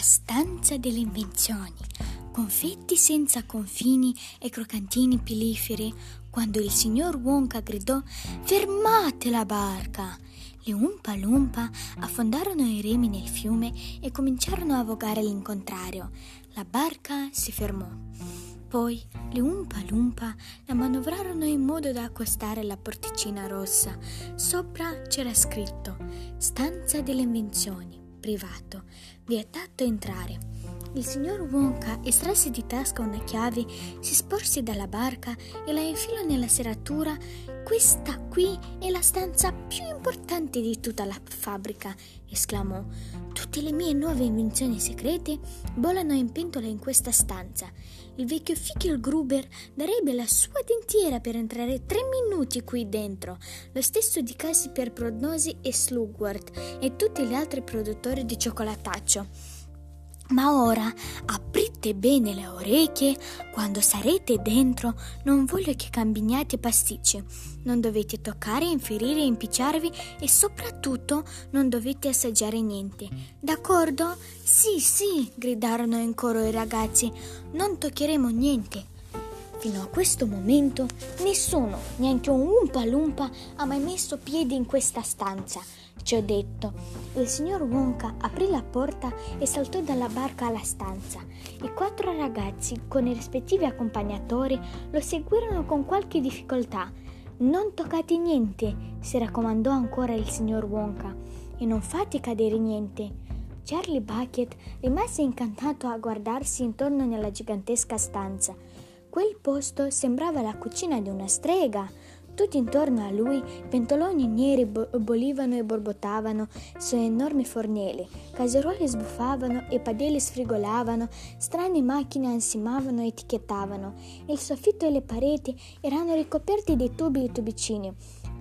stanza delle invenzioni, confetti senza confini e croccantini piliferi, quando il signor Wonka gridò Fermate la barca! Le Umpa Lumpa affondarono i remi nel fiume e cominciarono a vogare all'incontrario. La barca si fermò. Poi le Umpa Lumpa la manovrarono in modo da accostare la porticina rossa. Sopra c'era scritto Stanza delle invenzioni, privato, vietato entrare. Il signor Wonka estrasse di tasca una chiave, si sporse dalla barca e la infilò nella serratura. Questa qui è la stanza più importante di tutta la fabbrica, esclamò. Tutte le mie nuove invenzioni segrete volano in pentola in questa stanza. Il vecchio Fickel Gruber darebbe la sua dentiera per entrare tre minuti qui dentro. Lo stesso dicasi per Prognosi e Slugworth e tutti gli altri produttori di cioccolataccio. Ma ora aprite bene le orecchie, quando sarete dentro non voglio che cambiniate pasticci, non dovete toccare, inferire, impicciarvi e soprattutto non dovete assaggiare niente. D'accordo? Sì, sì, gridarono in coro i ragazzi, non toccheremo niente. Fino a questo momento nessuno, neanche un Umpa Lumpa, ha mai messo piede in questa stanza. Ci ho detto. Il signor Wonka aprì la porta e saltò dalla barca alla stanza. I quattro ragazzi, con i rispettivi accompagnatori, lo seguirono con qualche difficoltà. Non toccate niente, si raccomandò ancora il signor Wonka, e non fate cadere niente. Charlie Bucket rimase incantato a guardarsi intorno nella gigantesca stanza. Quel posto sembrava la cucina di una strega. Tutti intorno a lui pentoloni neri bollivano e borbottavano su enormi fornelli, caserole sbuffavano e padelle sfrigolavano, strane macchine ansimavano e etichettavano. Il soffitto e le pareti erano ricoperti di tubi e tubicini.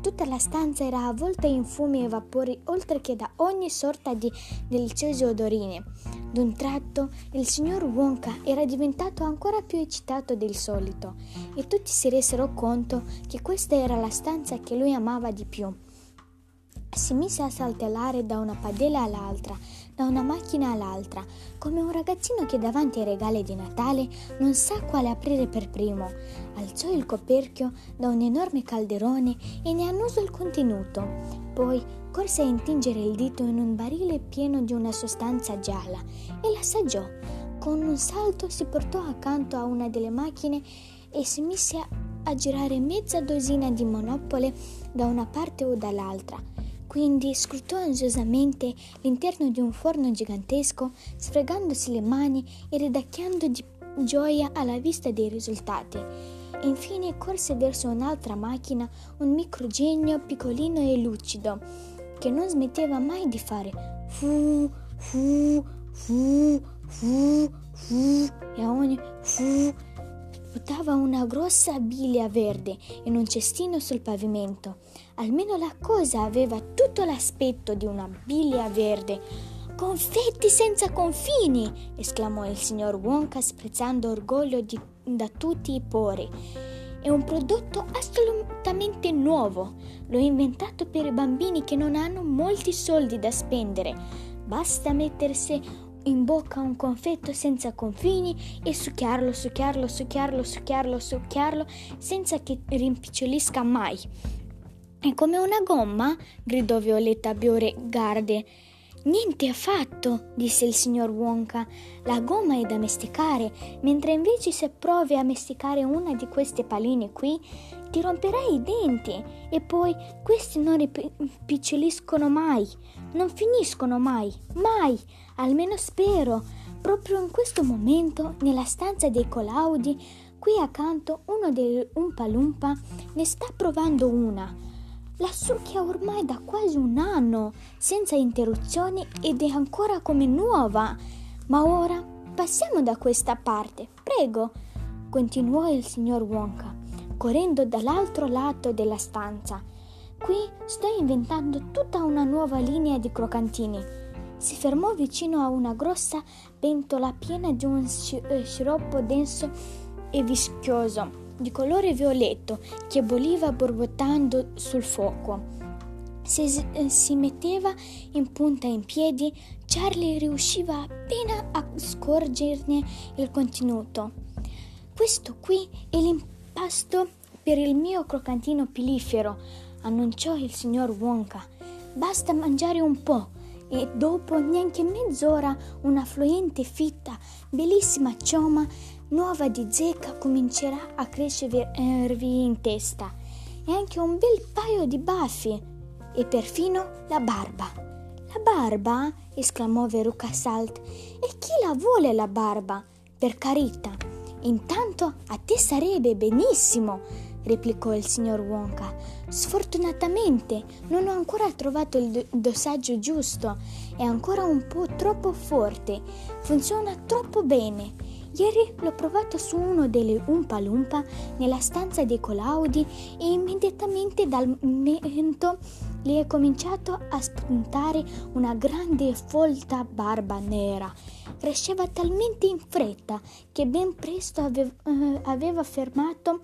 Tutta la stanza era avvolta in fumi e vapori, oltre che da ogni sorta di deliziose odorine. D'un tratto il signor Wonka era diventato ancora più eccitato del solito e tutti si resero conto che questa era la stanza che lui amava di più. Si mise a saltellare da una padella all'altra, da una macchina all'altra, come un ragazzino che davanti ai regali di Natale non sa quale aprire per primo. Alzò il coperchio da un enorme calderone e ne annusò il contenuto. Poi corse a intingere il dito in un barile pieno di una sostanza gialla e l'assaggiò. Con un salto si portò accanto a una delle macchine e si mise a girare mezza dozzina di monopole da una parte o dall'altra. Quindi scrutò ansiosamente l'interno di un forno gigantesco, sfregandosi le mani e ridacchiando di gioia alla vista dei risultati. Infine corse verso un'altra macchina, un microgenio piccolino e lucido, che non smetteva mai di fare fu, fu, fu, fu, fu, e a ogni fu Buttava una grossa biglia verde in un cestino sul pavimento. Almeno la cosa aveva tutto l'aspetto di una biglia verde. Confetti senza confini! esclamò il signor Wonka sprezzando orgoglio di, da tutti i pori. È un prodotto assolutamente nuovo. L'ho inventato per i bambini che non hanno molti soldi da spendere. Basta mettersi in bocca un confetto senza confini e succhiarlo, succhiarlo, succhiarlo, succhiarlo, succhiarlo senza che rimpicciolisca mai. È come una gomma? gridò Violetta Bioregarde. Niente affatto, disse il signor Wonka. La gomma è da mesticare, mentre invece se provi a mesticare una di queste palline qui, ti romperai i denti e poi questi non ripiccioliscono mai, non finiscono mai, mai, almeno spero. Proprio in questo momento, nella stanza dei Colaudi, qui accanto uno dei Umpalumpa ne sta provando una. La succhia ormai da quasi un anno, senza interruzioni ed è ancora come nuova. Ma ora passiamo da questa parte, prego, continuò il signor Wonka correndo dall'altro lato della stanza. Qui sto inventando tutta una nuova linea di croccantini. Si fermò vicino a una grossa pentola piena di un eh, sciroppo denso e vischioso, di colore violetto, che bolliva borbottando sul fuoco. Se si metteva in punta in piedi, Charlie riusciva appena a scorgerne il contenuto. Questo qui è l'impasto per il mio croccantino pilifero, annunciò il signor Wonka. Basta mangiare un po' e dopo neanche mezz'ora una fluente fitta, bellissima cioma nuova di zecca comincerà a crescervi in testa e anche un bel paio di baffi e perfino la barba. La barba? esclamò Veruca Salt. E chi la vuole la barba? Per carità. Intanto a te sarebbe benissimo, replicò il signor Wonka. Sfortunatamente non ho ancora trovato il dossaggio giusto. È ancora un po' troppo forte. Funziona troppo bene. Ieri l'ho provato su uno delle Umpa Lumpa nella stanza dei Colaudi e immediatamente dal mento gli è cominciato a spuntare una grande folta barba nera. Cresceva talmente in fretta che ben presto aveva, eh, aveva fermato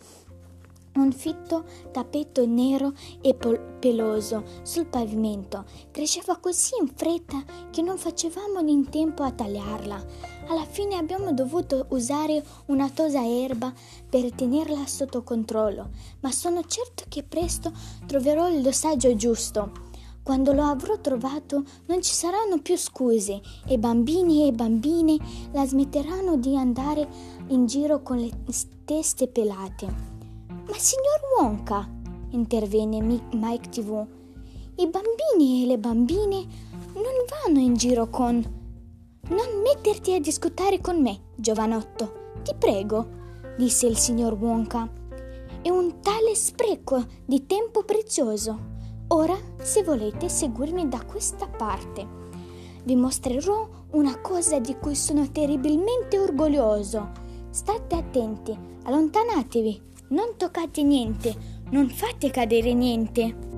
un fitto tappeto nero e peloso sul pavimento. Cresceva così in fretta che non facevamo in tempo a tagliarla. Alla fine abbiamo dovuto usare una tosa erba per tenerla sotto controllo, ma sono certo che presto troverò il dossaggio giusto. Quando lo avrò trovato non ci saranno più scuse e bambini e bambine la smetteranno di andare in giro con le teste pelate. Ma signor Wonka, intervenne Mike TV, i bambini e le bambine non vanno in giro con... Non metterti a discutere con me, giovanotto, ti prego, disse il signor Wonka. È un tale spreco di tempo prezioso. Ora, se volete seguirmi da questa parte, vi mostrerò una cosa di cui sono terribilmente orgoglioso. State attenti, allontanatevi non toccate niente, non fate cadere niente.